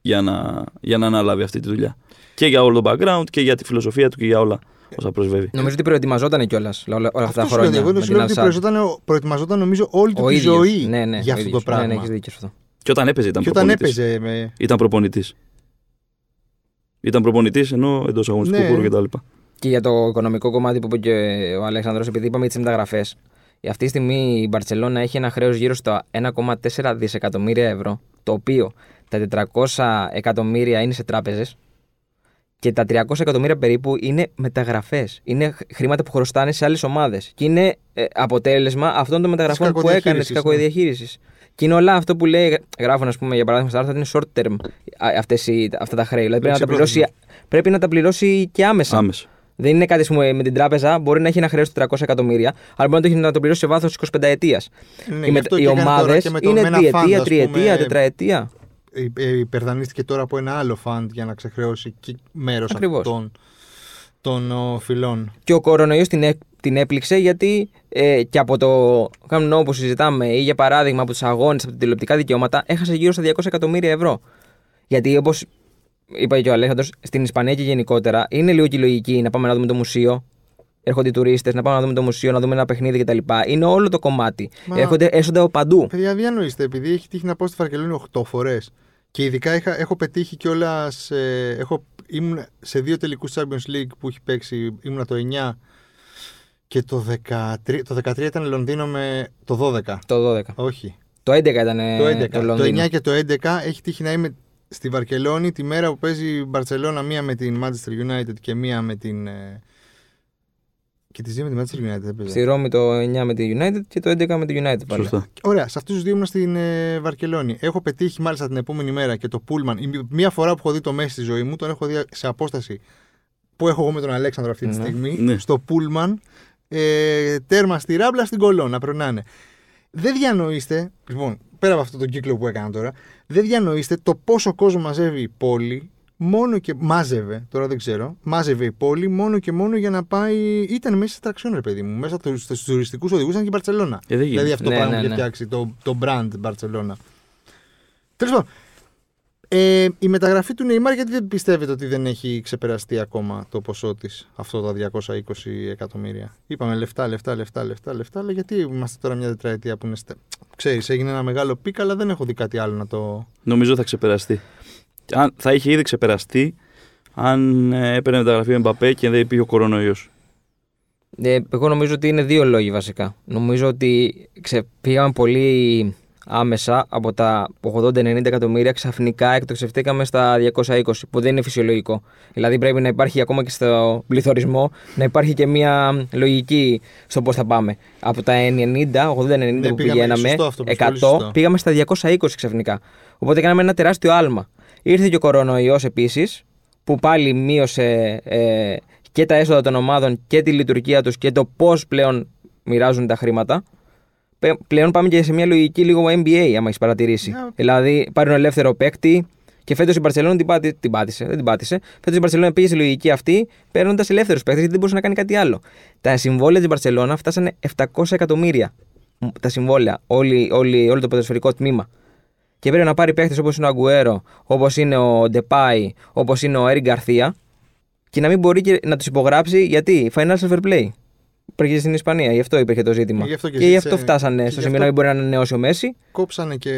για να, για να αναλάβει αυτή τη δουλειά. Και για όλο το background και για τη φιλοσοφία του και για όλα όσα προσβεύει. Νομίζω ότι προετοιμαζόταν κιόλας όλα, όλα αυτά τα Αυτό σου λέω, χρόνια. εγώ με σου την λέω ότι Al-Sadd. προετοιμαζόταν, προετοιμαζόταν νομίζω όλη του Ο τη ίδιος. ζωή ναι, ναι, για ο αυτό το ίδιος. πράγμα. Ναι, ναι, έχεις δίκιο σε αυτό. Και όταν έπαιζε ήταν και όταν προπονητής. έπαιζε με. Ήταν προπονητής. Ήταν προπονητής ενώ εντός αγωνιστικού Ναι. χώρου κτλ. Και για το οικονομικό κομμάτι που είπε και ο Αλέξανδρος, επειδή είπαμε για τις μεταγραφές. Αυτή τη στιγμή η Μπαρσελόνα έχει ένα χρέος γύρω στα 1,4 δισεκατομμύρια ευρώ, το οποίο τα 400 εκατομμύρια είναι σε τράπεζες και τα 300 εκατομμύρια περίπου είναι μεταγραφές. Είναι χ- χρήματα που χρωστάνε σε άλλες ομάδες. Και είναι ε, αποτέλεσμα αυτών των μεταγραφών που έκανες της κακοδιαχείρισης, κακοδιαχείρισης. Και είναι όλα αυτό που λέει, γράφουν, ας πούμε, για παράδειγμα, στα άρθρα ότι είναι short term α, αυτές οι, αυτά τα χρέη. Δηλαδή πρέπει να, τα πληρώσει, Εξυπρόθεσμα. πρέπει να τα πληρώσει και άμεσα. Άμεσα. Δεν είναι κάτι ας πούμε, με την τράπεζα, μπορεί να έχει ένα χρέος 400 εκατομμύρια, αλλά μπορεί να το, έχει να το πληρώσει σε βάθος 25 ετίας. Ναι, οι γι' με, αυτό οι και έκανε τώρα ομάδες και με το είναι Mena Fund, διετία, ας τριετία, πούμε, τετραετία. Ε, ε, Υπερδανίστηκε τώρα από ένα άλλο φαντ για να ξεχρεώσει μέρος Ακριβώς. αυτών των οφειλών. Και ο κορονοϊός την, έ- την έπληξε γιατί ε, και από το κανονό που συζητάμε ή για παράδειγμα από τους αγώνες, από τα τηλεοπτικά δικαιώματα, έχασε γύρω στα 200 εκατομμύρια ευρώ. Γιατί όπως είπα και ο Αλέξανδρος, στην Ισπανία και γενικότερα είναι λίγο και η λογική να πάμε να δούμε το μουσείο. Έρχονται οι τουρίστες, να πάμε να δούμε το μουσείο, να δούμε ένα παιχνίδι κτλ. Είναι όλο το κομμάτι. Μα- Έρχονται, έρχονται από παντού. Παιδιά, διανοείστε, επειδή έχει τύχει να πάω στη Βαρκελόνη 8 φορές. Και ειδικά είχα, έχω πετύχει κιόλας. Ε, έχω, ήμουν σε δύο τελικούς Champions League που έχει παίξει. Ήμουν το 9 και το 13. Το 13 ήταν Λονδίνο με το 12. Το 12. Όχι. Το 11 ήταν ε, το 11. το Το, Λονδίνο. 9 και το 11 έχει τύχει να είμαι στη Βαρκελόνη τη μέρα που παίζει η Μπαρσελόνα μία με την Manchester United και μία με την. ε, και τη δύο με την Manchester United. δεν παίζει. Στη Ρώμη το 9 με τη United και το 11 με τη United πάλι. Σωστά. Ωραία, σε αυτούς τους δύο ήμουν στην ε, Βαρκελόνη. Έχω πετύχει μάλιστα την επόμενη μέρα και το Πούλμαν. Η μία φορά που έχω δει το Μέση στη ζωή μου, τον έχω δει σε απόσταση που έχω εγώ με τον Αλέξανδρο αυτή τη Ναι. στιγμή. Ναι. Στο Πούλμαν, ε, τέρμα στη ράμπλα στην κολόνα, περνάνε. Δεν διανοείστε, λοιπόν, πέρα από αυτό τον κύκλο που έκανα τώρα, δεν διανοείστε το πόσο κόσμο μαζεύει η πόλη μόνο και μάζευε, τώρα δεν ξέρω, μάζευε η πόλη μόνο και μόνο για να πάει. ήταν μέσα σε τραξιόν, ρε παιδί μου. Μέσα στους τουριστικούς οδηγούς ήταν και η Μπαρσελόνα. Ε, δεν γίνεται. δηλαδή αυτό το Ναι, πράγμα ναι, που είχε ναι. φτιάξει, το, το brand Μπαρσελόνα. Τέλος πάντων. Ε, η μεταγραφή του Neymar γιατί δεν πιστεύετε ότι δεν έχει ξεπεραστεί ακόμα το ποσό της, αυτό τα 220 εκατομμύρια; Είπαμε λεφτά, λεφτά, λεφτά, λεφτά, λεφτά, αλλά γιατί είμαστε τώρα μια τετραετία που είναι. στε- Ξέρεις, έγινε ένα μεγάλο peak, αλλά δεν έχω δει κάτι άλλο να το. Νομίζω θα ξεπεραστεί. Αν, θα είχε ήδη ξεπεραστεί αν ε, έπαιρνε μεταγραφή ο Μπαπέ και δεν υπήρχε ο κορονοϊός. Ε, εγώ νομίζω ότι είναι δύο λόγοι βασικά. Νομίζω ότι ξε, πήγαμε πολύ άμεσα από τα 80-90 εκατομμύρια, ξαφνικά εκτοξευτήκαμε στα 220, που δεν είναι φυσιολογικό. Δηλαδή πρέπει να υπάρχει ακόμα και στο πληθωρισμό να υπάρχει και μια λογική στο πώς θα πάμε. Από τα 90, 80-90 που πήγαμε, πηγαίναμε, σωστό αυτό, 100, πολύ σωστό. πήγαμε στα 220 ξαφνικά. Οπότε κάναμε ένα τεράστιο άλμα. Ήρθε και ο κορονοϊός επίσης, που πάλι μείωσε ε, και τα έσοδα των ομάδων και τη λειτουργία τους και το πώς πλέον μοιράζουν τα χρήματα. Πε- Πλέον πάμε και σε μια λογική λίγο NBA, άμα έχεις παρατηρήσει. Ναι. Δηλαδή, πάρουν ελεύθερο παίκτη και φέτος η Μπαρσελόνα την, πάτη- την πάτησε. Δεν την πάτησε. Φέτος η Μπαρσελόνα πήγε στη λογική αυτή, παίρνοντας ελεύθερους παίκτες γιατί δεν μπορούσε να κάνει κάτι άλλο. Τα συμβόλαια της Μπαρσελόνα φτάσανε 700 εκατομμύρια. Μ, Τα συμβόλαια, όλη, όλη, όλο το ποδοσφαιρικό τμήμα. Και πρέπει να πάρει παίκτε όπως είναι ο Αγκουέρο, όπως είναι ο Ντεπάι, όπως είναι ο Έρη Γκαρθία και να μην μπορεί και να τους υπογράψει γιατί financial fair play. Υπήρχε στην Ισπανία, γι' αυτό υπήρχε το ζήτημα. Γι' αυτό και και γι' ζήτησε- αυτό φτάσανε και στο γι' σημείο αυτό- να μην μπορεί να ανανεώσει ο Μέση. Κόψανε και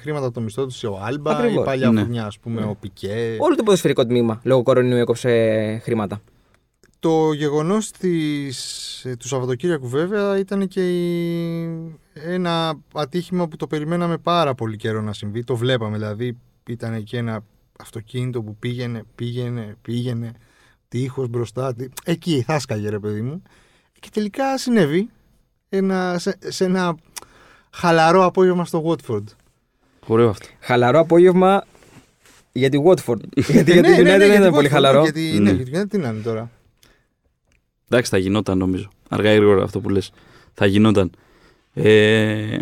χρήματα από το μισθό τους ο Άλμπα, Ακριβώς. η παλιά Ναι. φουρνιά, ας πούμε, ο Πικέ. Όλο το ποδοσφαιρικό τμήμα λόγω κορονοϊού έκοψε χρήματα. Το γεγονός του Σαββατοκύριακου, βέβαια, ήταν και η- ένα ατύχημα που το περιμέναμε πάρα πολύ καιρό να συμβεί. Το βλέπαμε, δηλαδή, ήταν και ένα αυτοκίνητο που πήγαινε, πήγαινε, πήγαινε, τείχος μπροστά. τι- Εκεί θα σκάγε, ρε παιδί μου. Και τελικά συνέβη ένα, σε, σε ένα χαλαρό απόγευμα στο Watford. Ωραίο αυτό. Χαλαρό απόγευμα για τη Watford. (laughs) γιατί για Ναι, τη ναι, ναι, United δεν για ήταν τη πολύ Watford, χαλαρό. Γιατί, ναι, Ναι. για τη United τι να είναι τώρα. Εντάξει, θα γινόταν νομίζω. Αργά ή γρήγορα αυτό που λες. Θα γινόταν. Ε,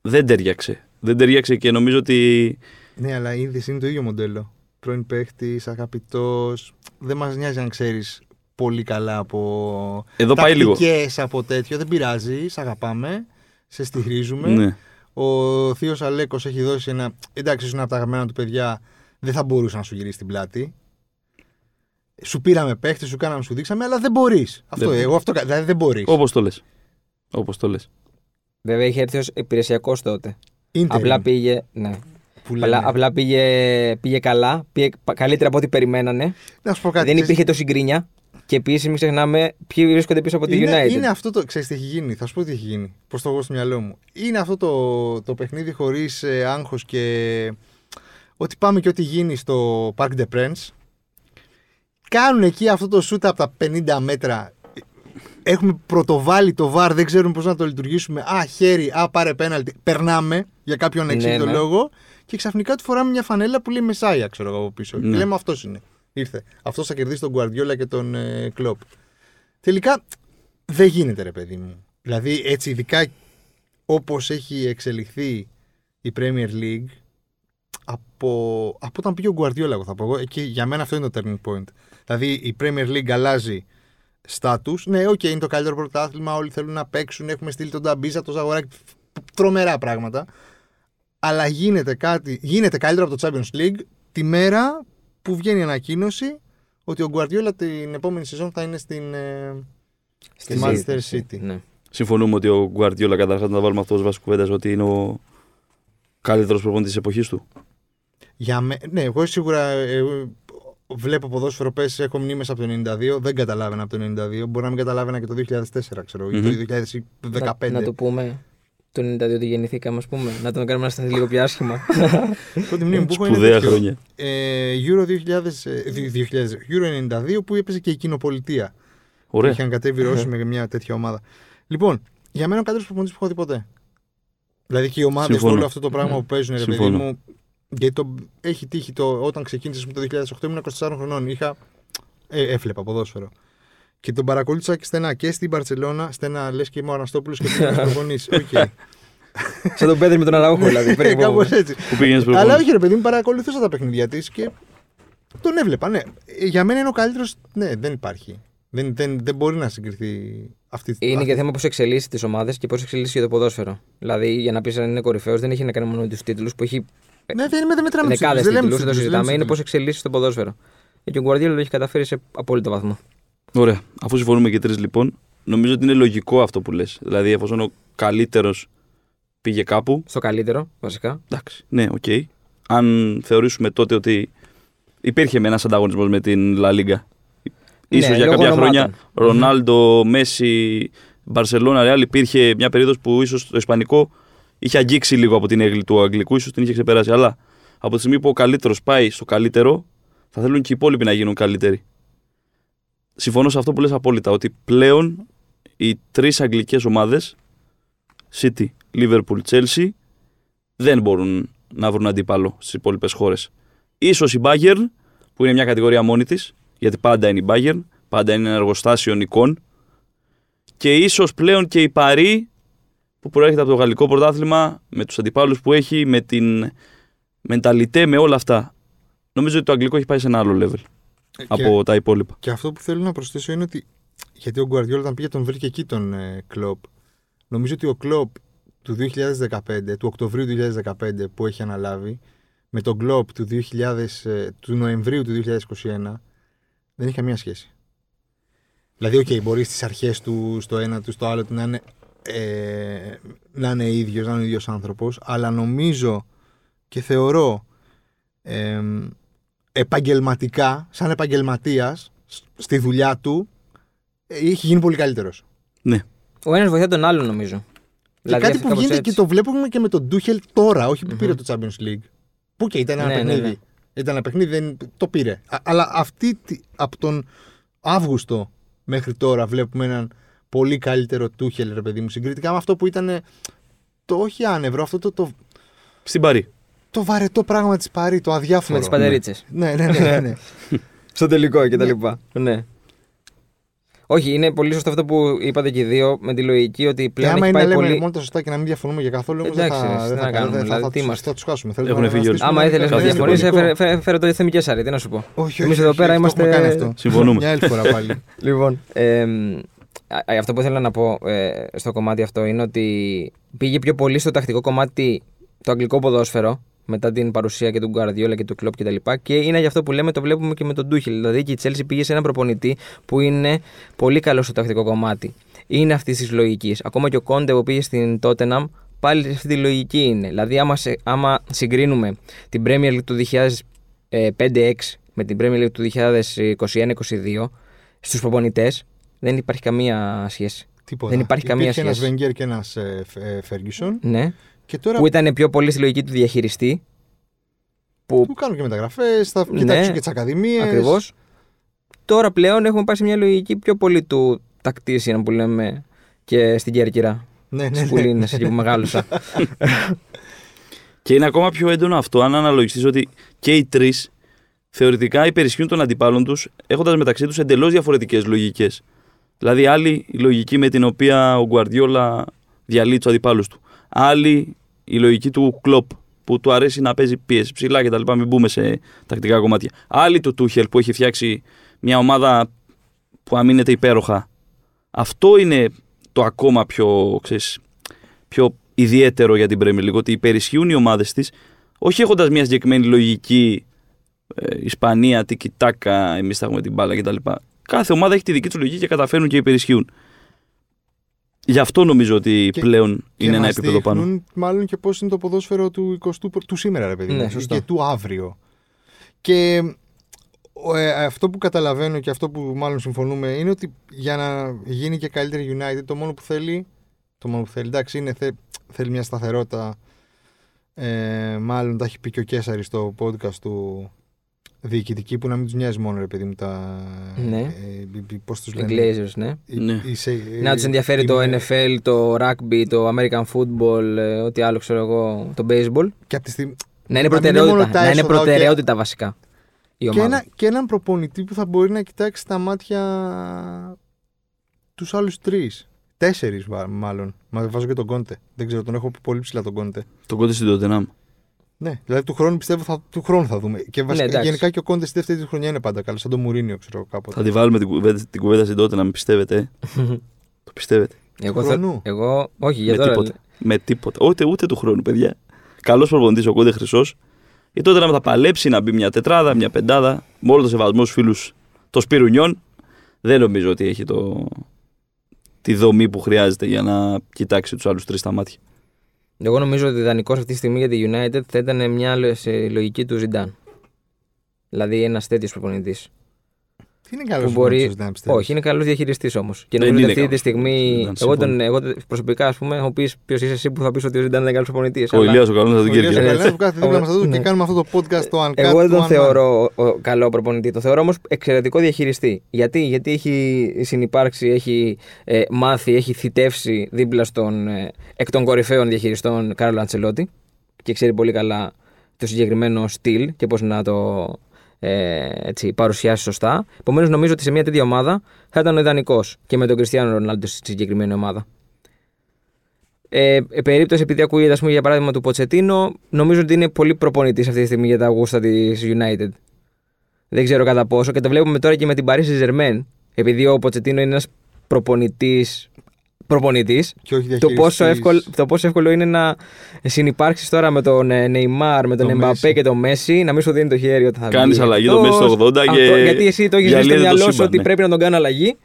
δεν τέριαξε. Δεν τέριαξε και νομίζω ότι. Ναι, αλλά η είδηση είναι το ίδιο μοντέλο. Πρώην παίχτης, αγαπητός. Δεν μας νοιάζει αν ξέρεις πολύ καλά από. Εδώ πάει λίγο. τακτικές, από τέτοιο. Δεν πειράζει. Σε αγαπάμε. Σε στηρίζουμε. Ναι. Ο Θείος Αλέκος έχει δώσει ένα. Εντάξει, ήσουν από τα αγαπημένα του παιδιά. Δεν θα μπορούσε να σου γυρίσει την πλάτη. Σου πήραμε παίχτη, σου κάναμε, σου δείξαμε, αλλά δεν μπορείς. Αυτό, Δεν- εγώ αυτό. κα- Δηλαδή δεν μπορείς. Όπως το λες. Όπως το λες. Βέβαια είχε έρθει ως υπηρεσιακός τότε. Απλά πήγε. Ναι. Που Απλά, λένε. απλά πήγε, πήγε καλά. Πήγε πα- καλύτερα από ό,τι περιμένανε. Να σου πω κάτι. δεν ξέρεις- υπήρχε τόση γκρίνια. Και επίσης μην ξεχνάμε ποιοι βρίσκονται πίσω από τη είναι, United. είναι αυτό το. Ξέρεις τι έχει γίνει. Θα σου πω τι έχει γίνει. Πώς το έχω στο μυαλό μου. Είναι αυτό το, το παιχνίδι χωρίς ε, άγχος και. Ότι πάμε και ό,τι γίνει στο Parc de Princes. Κάνουν εκεί αυτό το σούτ από τα 50 μέτρα. Έχουμε πρωτοβάλει το βαρ, δεν ξέρουμε πώς να το λειτουργήσουμε. Α, χέρι, α, πάρε πέναλτι. Περνάμε για κάποιον Ναι, εξήγητο ναι. λόγο και ξαφνικά του φοράμε μια φανέλα που λέει Messiah, ξέρω εγώ από πίσω. Ναι. Και λέμε αυτός είναι. Ήρθε. Αυτός θα κερδίσει τον Guardiola και τον ε, Κλοπ. Τελικά δεν γίνεται, ρε παιδί μου. Δηλαδή, έτσι, ειδικά όπως έχει εξελιχθεί η Premier League, από, από όταν πήγε ο Guardiola, εγώ θα πω εγώ, εκεί για μένα αυτό είναι το turning point. Δηλαδή, η Premier League αλλάζει status. Ναι, οκ, είναι το καλύτερο πρωτάθλημα, όλοι θέλουν να παίξουν, έχουμε στείλει τον Νταμπίζα, τον Ζαγοράκη, τρομερά πράγματα. Αλλά γίνεται κάτι, γίνεται καλύτερο από το Champions League τη μέρα που βγαίνει η ανακοίνωση ότι ο Guardiola την επόμενη σεζόν θα είναι στην, ε, στη Manchester συζήτηση. City. Ναι. Συμφωνούμε ότι ο Γκουαρτιόλα καταρχάς να τα βάλουμε αυτό ω βάση κουβέντας ότι είναι ο καλύτερος προπονητής της εποχής του. Για με... Ναι, εγώ σίγουρα ε, βλέπω ποδόσφαιρο πες, έχω μνήμες από το 92, δεν καταλάβαινα από το 92, μπορεί να μην καταλάβαινα και το 2004, ξέρω, ή το 2015. Να, να το πούμε. Το 92 ότι γεννηθήκαμε, ας πούμε. Να τον κάνουμε να σταθεί λίγο πιο άσχημα. (laughs) Πρώτη μνήμη που έχω είναι Σπουδαία τέτοιο. χρόνια. Ε, Euro 2000, ε, δι- 2000, Euro 92 που έπαιζε και η κοινοπολιτεία. Ωραία. Είχαν κατέβει Ρώσοι με μια τέτοια ομάδα. Λοιπόν, για μένα ο καλύτερος προπονητής που έχω δει ποτέ. Δηλαδή και οι ομάδες Συμφωνώ. όλο αυτό το πράγμα που παίζουν, ρε παιδί Συμφωνώ. μου. Γιατί το, έχει τύχει το, όταν ξεκίνησες με το 2008 ήμουν 24 χρονών. Είχα, ε, έβλεπα ποδόσφαιρο. Και τον παρακολούθησα και στενά και στην Μπαρσελόνα, στενά λες και είμαι ο Αναστόπουλος και πήγα προπονή. (laughs) Οκ. Σαν τον Πέδρι με τον Αραούχο, δηλαδή. περίπου. (laughs) Κάπως έτσι. Πού πήγαινες πριν. Αλλά όχι, ρε παιδί μου, παρακολουθούσα τα παιχνίδια της και τον έβλεπα. Ναι. Για μένα είναι ο καλύτερος. Ναι, δεν υπάρχει. Δεν, δεν, δεν μπορεί να συγκριθεί αυτή τη Είναι και θέμα πώς εξελίσσει τις ομάδες και πώς εξελίσσει και το ποδόσφαιρο. Δηλαδή, για να πεις αν είναι κορυφαίος, δεν έχει να κάνει μόνο με τους τίτλους που έχει Ναι, δεν, δεν μετράμε τους δεκάδε τίτλους, δεν λέμε τίτλου, τους δεν το τίτλους, συζητάμε. δεν Είναι πώς λέμε εξελίσσει το ποδόσφαιρο. Και ο Γκουαρδιόλα το έχει καταφέρει σε απόλυτο βαθμό. Ωραία. Αφού συμφωνούμε και οι τρεις λοιπόν, νομίζω ότι είναι λογικό αυτό που λες. Δηλαδή, εφόσον ο καλύτερος πήγε κάπου. Στο καλύτερο, βασικά. Εντάξει. Ναι, οκ. Αν θεωρήσουμε τότε ότι υπήρχε με ένας ανταγωνισμός με την Λα Λίγκα. Ίσως Ναι, για λόγω κάποια ονομάτων. χρόνια Ρονάλντο, Μέσι, Μπαρσελόνα, Ρεάλ υπήρχε μια περίοδος που ίσως το Ισπανικό είχε αγγίξει λίγο από την αίγλη του Αγγλικού, ίσως την είχε ξεπεράσει. Αλλά από τη στιγμή που ο καλύτερος πάει στο καλύτερο, θα θέλουν και οι υπόλοιποι να γίνουν καλύτεροι. Συμφωνώ σε αυτό που λες απόλυτα, ότι πλέον οι τρεις αγγλικές ομάδες, City, Liverpool, Chelsea, δεν μπορούν να βρουν αντίπαλο στις υπόλοιπες χώρες. Ίσως η Bayern, που είναι μια κατηγορία μόνη της, γιατί πάντα είναι η Bayern, πάντα είναι ένα εργοστάσιο εικόν, και ίσως πλέον και η Παρή, που προέρχεται από το γαλλικό πρωτάθλημα, με τους αντιπάλους που έχει, με την μενταλιτέ, με όλα αυτά. Νομίζω ότι το αγγλικό έχει πάει σε ένα άλλο level Και- από τα υπόλοιπα. Και αυτό που θέλω να προσθέσω είναι ότι. Γιατί ο Γκουαρδιόλα όταν πήγε τον βρήκε εκεί τον ε, Κλοπ. Νομίζω ότι ο Κλοπ του 2015, του Οκτωβρίου του 2015 που έχει αναλάβει, με τον Κλοπ του, 2000, ε, του Νοεμβρίου του 2021, δεν έχει καμία σχέση. Δηλαδή, οκ, μπορεί στις αρχές του, στο ένα του, στο άλλο του να είναι, ε, να είναι ίδιος, να είναι ο ίδιος άνθρωπος, αλλά νομίζω και θεωρώ ε, επαγγελματικά, σαν επαγγελματίας, σ- στη δουλειά του, ε, έχει γίνει πολύ καλύτερος. Ναι. Ο ένας βοηθάει τον άλλον, νομίζω. Και κάτι που κάπως γίνεται έτσι. και το βλέπουμε και με τον Τούχελ τώρα, όχι που πήρε το Champions League. Που και ήταν ένα Ναι, ναι, παιχνίδι. ναι. Ήταν ένα παιχνίδι, δεν το πήρε. Α- αλλά αυτή, τη- από τον Αύγουστο μέχρι τώρα βλέπουμε έναν πολύ καλύτερο Τούχελ, ρε παιδί μου, συγκριτικά με αυτό που ήταν το όχι άνευρο, αυτό το, το, Στην Παρή. το βαρετό πράγμα της Παρή, το αδιάφορο. Με τι παντερίτσε. Ναι, ναι, ναι. ναι, ναι. (laughs) Στο τελικό και τα λοιπά. Ναι. Όχι, είναι πολύ σωστό αυτό που είπατε και οι δύο με τη λογική ότι Και πλέον άμα έχει είναι να πάει λέμε πολύ. μόνο τα σωστά και να μην διαφωνούμε για καθόλου, όμως δεν Εντάξει, θα, ρε, δεν τι θα, να κάνουμε, δεν θα, δηλαδή, θα, τι τους- είμαστε. θα τους χάσουμε. Θέλουμε Έχουν να φύγει όλοι. στήσουμε Άμα ήθελες να Κάτι διαφωνήσει, διαφορετικό. έφερε, φέρε, φέρε το Εθνική Κέσσαρη. Τι να σου πω. Όχι, Εμείς όχι, εδώ όχι, πέρα όχι, το έχουμε είμαστε- κάνει αυτό. Συμφωνούμε. Μια άλλη φορά πάλι. Λοιπόν, ε, α- αυτό που ήθελα να πω ε, στο κομμάτι αυτό είναι ότι πήγε πιο πολύ στο τακτικό κομμάτι το αγγλικό ποδόσφαιρο μετά την παρουσία και του Γκαρδιόλα και του Κλοπ κτλ. Και, και είναι γι' αυτό που λέμε, το βλέπουμε και με τον Ντούχελ. Δηλαδή και η Chelsea πήγε σε έναν προπονητή που είναι πολύ καλό στο τακτικό κομμάτι. Είναι αυτής της λογικής. Ακόμα και ο Κόντε που πήγε στην Tottenham πάλι σε αυτή τη λογική είναι. Δηλαδή, άμα, σε- άμα συγκρίνουμε την Premier League του 2005-6 με την Premier League του 2021-22 στους προπονητές δεν υπάρχει καμία σχέση. Τίποτα. Δεν υπάρχει καμία Υπήρχε ένας σχέση. Βενγκέρ και ένας ε, Φ- ε, Φέργκισον. Ναι. Και τώρα Που ήταν πιο πολύ στη λογική του διαχειριστή. Που που κάνουν και μεταγραφές, θα Ναι. κοιτάξουν και τις ακαδημίες. ακριβώς. Τώρα πλέον έχουμε πάει σε μια λογική πιο πολύ του tactician που λέμε και στην Κέρκυρα. Ναι, ναι, Στις ναι. Πουλίνες εκεί που μεγάλωσα. (laughs) Και είναι ακόμα πιο έντονο αυτό αν αναλογιστείς ότι και οι τρεις θεωρητικά υπερισχύουν των αντιπάλων τους, έχοντας μεταξύ τους εντελώς διαφορετικές λογικές. Δηλαδή, άλλη η λογική με την οποία ο Γκουαρδιόλα διαλύει τους αντιπάλους του. Άλλη η λογική του Κλοπ που του αρέσει να παίζει πίεση ψηλά κτλ. Μην μπούμε σε τακτικά κομμάτια. Άλλη του Τούχελ που έχει φτιάξει μια ομάδα που αμήνεται υπέροχα. Αυτό είναι το ακόμα πιο, ξέρεις, πιο ιδιαίτερο για την Premier League. Ότι υπερισχύουν οι ομάδες της, όχι έχοντας μια συγκεκριμένη λογική ε, Ισπανία, τι κοιτάκα, εμείς θα έχουμε την μπάλα κτλ. Κάθε ομάδα έχει τη δική τους λογική και καταφέρνουν και υπερισχύουν. Γι' αυτό νομίζω ότι Και- πλέον Και είναι ένα μας επίπεδο πάνω. δείχνουν μάλλον και πώς είναι το ποδόσφαιρο του 20ου προ- του σήμερα, ρε παιδί μου, Ναι, ή σωστό. και του αύριο. Και ο, ε, αυτό που καταλαβαίνω και αυτό που μάλλον συμφωνούμε είναι ότι για να γίνει και καλύτερη United το μόνο που θέλει, το μόνο που θέλει, εντάξει, είναι, θε- θέλει μια σταθερότητα. Ε, μάλλον τα έχει πει και ο Κέσσαρης στο podcast του διοικητική που να μην τους νοιάζει μόνο ρε παιδί μου τα. Ναι. Ε, Πώς τους Οι λένε. Glazers, ναι. Οι- Ναι. οι σε- Να τους ενδιαφέρει το είναι- NFL, το rugby, το American football, ε, ό,τι άλλο ξέρω εγώ, το baseball. Και από τη στιγμή, Να είναι Να μην είναι προτεραιότητα. μόνο τα Να είναι έσοδα, προτεραιότητα βασικά. Η και, ομάδα. ένα, και έναν προπονητή που θα μπορεί να κοιτάξει τα μάτια τους άλλους τρεις. Τέσσερις μάλλον. Μα βάζω και τον Κόντε. Δεν ξέρω, τον έχω πολύ ψηλά τον Κόντε. Τον Κόντε στην Τότεναμ. Ναι, δηλαδή του χρόνου πιστεύω θα, του χρόνου θα δούμε. Και βασικά, εντάξει. γενικά και ο Κόντε στη δεύτερη του χρονιά είναι πάντα καλός. Σαν τον Μουρίνιο, ξέρω κάποτε. Θα τη βάλουμε την κουβέντα, την κουβέντα στην Τότεναμ, πιστεύετε. ε; (laughs) το πιστεύετε. Εγώ, χρόνου; θε- εγώ, όχι, για με τώρα. τίποτα. Με τίποτα. Ούτε, ούτε του χρόνου, παιδιά. Καλός προπονητής ο Κόντε Χρυσός. Η Τότεναμ θα παλέψει να μπει μια τετράδα, μια πεντάδα. Με όλο το σεβασμό στους φίλους των Σπυρουνιών. Δεν νομίζω ότι έχει το... τη δομή που χρειάζεται για να κοιτάξει τους άλλους τρεις στα μάτια. Εγώ νομίζω ότι ιδανικός αυτή τη στιγμή για τη United θα ήταν μια λο- σε λογική του Ζιντάν. Δηλαδή ένας τέτοιος προπονητής. Τι είναι καλός που μπορεί- να πιστεύεις. Όχι, είναι καλός διαχειριστής όμως. Και Δεν νομίζω ότι είναι αυτή τη καλός. στιγμή. Δεν Εγώ, τον, συμφωνώ. εγώ προσωπικά, ας πούμε, έχω πεις ποιος είσαι εσύ που θα πεις ότι ο Ζιντάν είναι καλός προπονητή. Ο Ηλίας ο καλός θα Ο τον Ηλίας ο κέρδισε. Καλένας που κάθεται δίπλα Ο- μας εδώ ναι. και κάνουμε αυτό το podcast το Uncut Εγώ δεν του τον One Man. θεωρώ ο, καλό προπονητή. Το θεωρώ όμως εξαιρετικό διαχειριστή. Γιατί, Γιατί έχει συνυπάρξει, έχει ε, μάθει, έχει θητεύσει δίπλα στον ε, εκ των κορυφαίων διαχειριστών Κάρολο Αντσελότη και ξέρει πολύ καλά το συγκεκριμένο στυλ και πώς να το ε, έτσι, παρουσιάσει σωστά. Επομένως, νομίζω ότι σε μια τέτοια ομάδα θα ήταν ο ιδανικός και με τον Κριστιανό Ρονάλντο στη συγκεκριμένη ομάδα. Ε, ε, περίπτωση επειδή ακούγεται, ας πούμε, για παράδειγμα του Ποτσετίνο, νομίζω ότι είναι πολύ προπονητής αυτή τη στιγμή για τα γούστα της United. Δεν ξέρω κατά πόσο και το βλέπουμε τώρα και με την Paris Saint-Germain. Επειδή ο Ποτσετίνο είναι ένας προπονητής. Προπονητής, Και όχι το, διαχειριστής. πόσο εύκολο, το πόσο εύκολο είναι να συνεπάρξεις τώρα με τον ε, Neymar, με τον Το Εμπαπέ Messi. και τον Μέση, να μην σου δίνει το χέρι όταν θα βγει. Κάνεις αλλαγή το εκτός. Messi στο 80 και Αυτό, Γιατί εσύ το έχεις στο διαλύεται το μυαλό σου σύμπαν, ότι ναι. πρέπει να τον κάνει αλλαγή.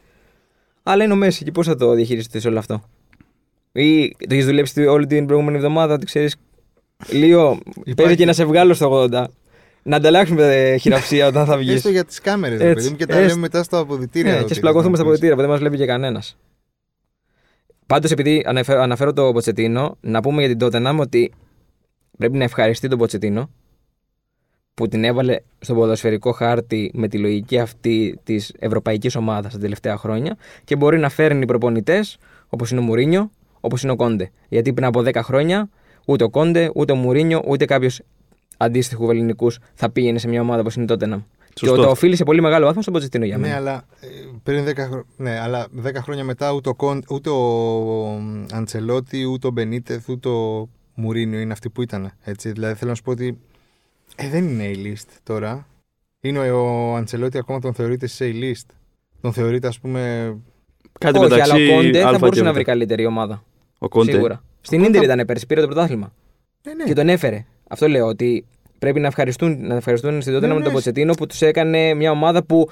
Αλλά είναι ο Μέση και πώς θα το διαχειριστείς όλο αυτό; Ή το έχεις δουλέψει όλη την προηγούμενη εβδομάδα, ότι ξέρεις. Λίγο παίζει και να σε βγάλω στο 80. Να ανταλλάξουμε ε, χειραψία όταν θα βγεις. Έστω για τις κάμερες, Έτσι, παιδί μου, και τα έστω. λέμε μετά στα αποδητήρια. Ναι, εδώ και τι σπλακωθούμε θα στα πεις. πολιτήρια που δεν μας βλέπει και κανένας. Πάντως, επειδή αναφέρω, αναφέρω το Ποτσετίνο, να πούμε για την Τότεναμ ότι πρέπει να ευχαριστεί τον Ποτσετίνο που την έβαλε στον ποδοσφαιρικό χάρτη με τη λογική αυτή της ευρωπαϊκής ομάδας τα τελευταία χρόνια και μπορεί να φέρνει προπονητές όπως είναι ο Μουρίνιο, όπως είναι ο Κόντε. Γιατί πριν από 10 χρόνια ούτε ο Κόντε, ούτε ο Μουρίνιο, ούτε κάποιος αντίστοιχου ελληνικού θα πήγαινε σε μια ομάδα όπως είναι η Τότεναμ. Και Σωστό. το οφείλει σε πολύ μεγάλο βάθμο στον Ποτσετίνο για μένα. Ναι, αλλά ε, πριν 10, χρο... ναι, αλλά 10 χρόνια μετά ούτε ο, Κον... ούτε ο Αντσελότη, ούτε ο Μπενίτεθ, ούτε ο Μουρίνιο είναι αυτοί που ήταν. Έτσι. Δηλαδή θέλω να σου πω ότι ε, δεν είναι A-list τώρα. Είναι ο, ο Αντσελότη ακόμα τον θεωρείται σε A-list. Τον θεωρείται ας πούμε... Κάτι Όχι, μεταξύ αλλά ο Κόντε θα Α μπορούσε και να Β. βρει καλύτερη ομάδα. Ο Κόντε. Σίγουρα. Στην Κόντε- ντερ ήταν πέρσι, πήρε το πρωτάθλημα. Ναι, ναι. Και τον έφερε. Αυτό λέω ότι πρέπει να ευχαριστούν, να ευχαριστούν στην τότε Ναι, με ναι. τον Ποτσετίνο που τους έκανε μια ομάδα που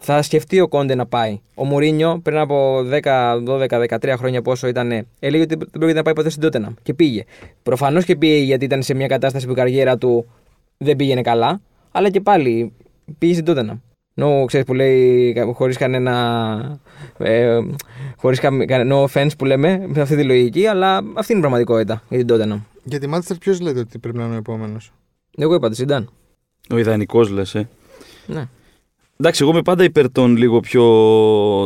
θα σκεφτεί ο Κόντε να πάει. Ο Μουρίνιο πριν από 10, 12, 13 χρόνια πόσο ήταν, έλεγε ότι δεν πρόκειται να πάει ποτέ στην Τότεναμ. Και πήγε. Προφανώς και πήγε γιατί ήταν σε μια κατάσταση που η καριέρα του δεν πήγαινε καλά, αλλά και πάλι πήγε στην Τότεναμ. No, ξέρεις που λέει χωρίς κανένα ε, χωρίς καμ, κανένα no offense που λέμε με αυτή τη λογική αλλά αυτή είναι η πραγματικότητα για την Tottenham. Για τη Μάντσεστερ ποιος λέτε ότι πρέπει να είναι ο επόμενος; Εγώ είπα το Ζιντάν. Ο ιδανικός λες. Ε. Ναι. Εντάξει, εγώ είμαι πάντα υπέρ των λίγο πιο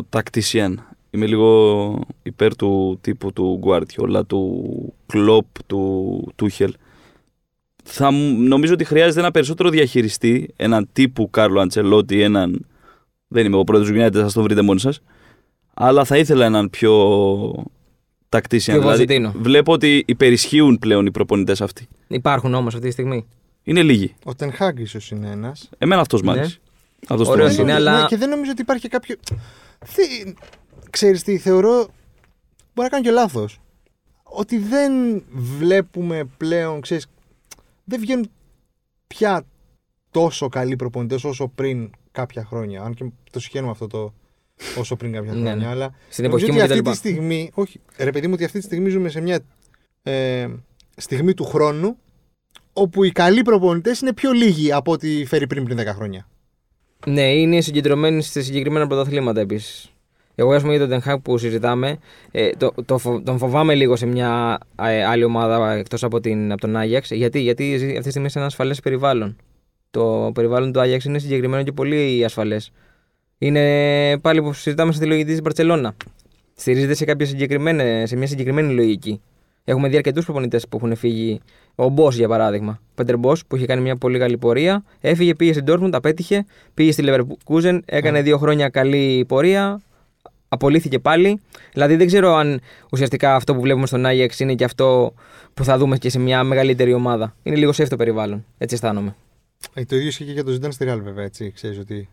τακτισιάν. Είμαι λίγο υπέρ του τύπου του Γκουάρτιολα, του Κλοπ, του Τούχελ. Θα, μου- νομίζω ότι χρειάζεται ένα περισσότερο διαχειριστή, έναν τύπου Κάρλο Αντσελότη, έναν. Δεν είμαι ο πρόεδρος του United, θα το βρείτε μόνοι σας. Αλλά θα ήθελα έναν πιο τακτισιάν. Πιο Ποζετίνο. βλέπω ότι υπερισχύουν πλέον οι προπονητές αυτοί. Υπάρχουν όμως αυτή τη στιγμή. Είναι λίγοι. Ο Τενχάγκ ίσως είναι ένας. Εμένα αυτός μ' Ναι. άρεσε. Αυτός το Ωραίος βάζω. είναι, νομίζω- αλλά- ναι, και δεν νομίζω ότι υπάρχει κάποιο. Τι... Ξέρεις τι, θεωρώ. Μπορεί να κάνω και λάθος. Ότι δεν βλέπουμε πλέον, ξέρεις, δεν βγαίνουν πια τόσο καλοί προπονητές όσο πριν κάποια χρόνια. Αν και το συγχαίρουμε αυτό το όσο πριν κάποια Ναι, χρόνια. ναι. Αλλά Στην νομίζω εποχή μου ότι κτλ. αυτή τη στιγμή. Όχι, ρε παιδί μου, ότι αυτή τη στιγμή ζούμε σε μια ε, στιγμή του χρόνου όπου οι καλοί προπονητές είναι πιο λίγοι από ό,τι φέρει πριν πριν 10 χρόνια. Ναι, είναι συγκεντρωμένοι σε συγκεκριμένα πρωταθλήματα επίσης. Εγώ, ας πούμε, για τον Τενχάκ που συζητάμε, ε, το, το, φο- τον φοβάμαι λίγο σε μια ε, άλλη ομάδα εκτός από, την- από τον Άγιαξ. Γιατί, γιατί ζει αυτή τη στιγμή σε ένα ασφαλές περιβάλλον. Το περιβάλλον του Άγιαξ είναι συγκεκριμένο και πολύ ασφαλές. Είναι πάλι που συζητάμε στη λογική της Μπαρσελόνα. Στηρίζεται σε, κάποια συγκεκριμένη, σε μια συγκεκριμένη λογική. Έχουμε δει αρκετούς προπονητές που έχουν φύγει. Ο Μπό, για παράδειγμα. Πέντερ Μπό, που είχε κάνει μια πολύ καλή πορεία. Έφυγε, πήγε στην Dortmund, απέτυχε. Πήγε στη Leverkusen, έκανε δύο χρόνια καλή πορεία. απολύθηκε πάλι. Δηλαδή δεν ξέρω αν ουσιαστικά αυτό που βλέπουμε στον Άγιαξ είναι και αυτό που θα δούμε και σε μια μεγαλύτερη ομάδα. Είναι λίγο safe το περιβάλλον. Έτσι αισθάνομαι. Ε, το ίδιο ισχύει και για το Ζιντάν στη Ρεάλ, βέβαια. Έτσι, ξέρεις ότι...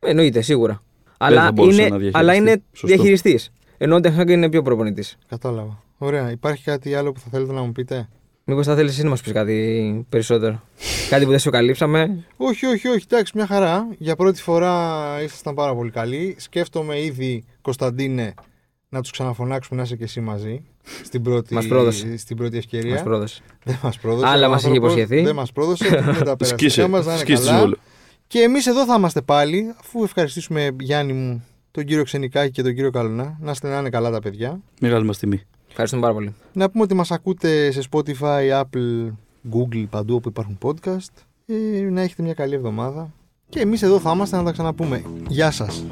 Εννοείται, σίγουρα. θα Αλλά μπορούσε είναι, να διαχειριστεί. αλλά είναι Σωστό. διαχειριστής. Ενώ ο Ντεχάγκ είναι πιο προπονητής. Κατάλαβα. Ωραία. Υπάρχει κάτι άλλο που θα θέλετε να μου πείτε; Μήπως θα θέλεις εσύ να μας πεις κάτι περισσότερο; κάτι που δεν σου καλύψαμε; Όχι, όχι, όχι. Εντάξει, μια χαρά. Για πρώτη φορά ήσασταν πάρα πολύ καλοί. Σκέφτομαι ήδη, Κωνσταντίνε, να τους ξαναφωνάξουμε να είσαι και εσύ μαζί. Στην πρώτη, Μας πρόδωσε. στην πρώτη ευκαιρία. Μας πρόδωσε. Δεν μας πρόδωσε. Άλλα Ο μας είχε άνθρωπος υποσχεθεί. Δεν μας πρόδωσε. με τα (laughs) περαστικά Σκίσε, μας να είναι σκίσε καλά. συμβόλαιο. Και εμείς εδώ θα είμαστε πάλι, αφού ευχαριστήσουμε Γιάννη μου, τον κύριο Ξενικάκη και τον κύριο Καλουνά. Να είστε να είναι καλά τα παιδιά. Μεγάλη μας τιμή. Ευχαριστούμε πάρα πολύ. Να πούμε ότι μας ακούτε σε Spotify, Apple, Google, παντού όπου υπάρχουν podcast. Ε, να έχετε μια καλή εβδομάδα. Και εμείς εδώ θα είμαστε να τα ξαναπούμε. Γεια σας.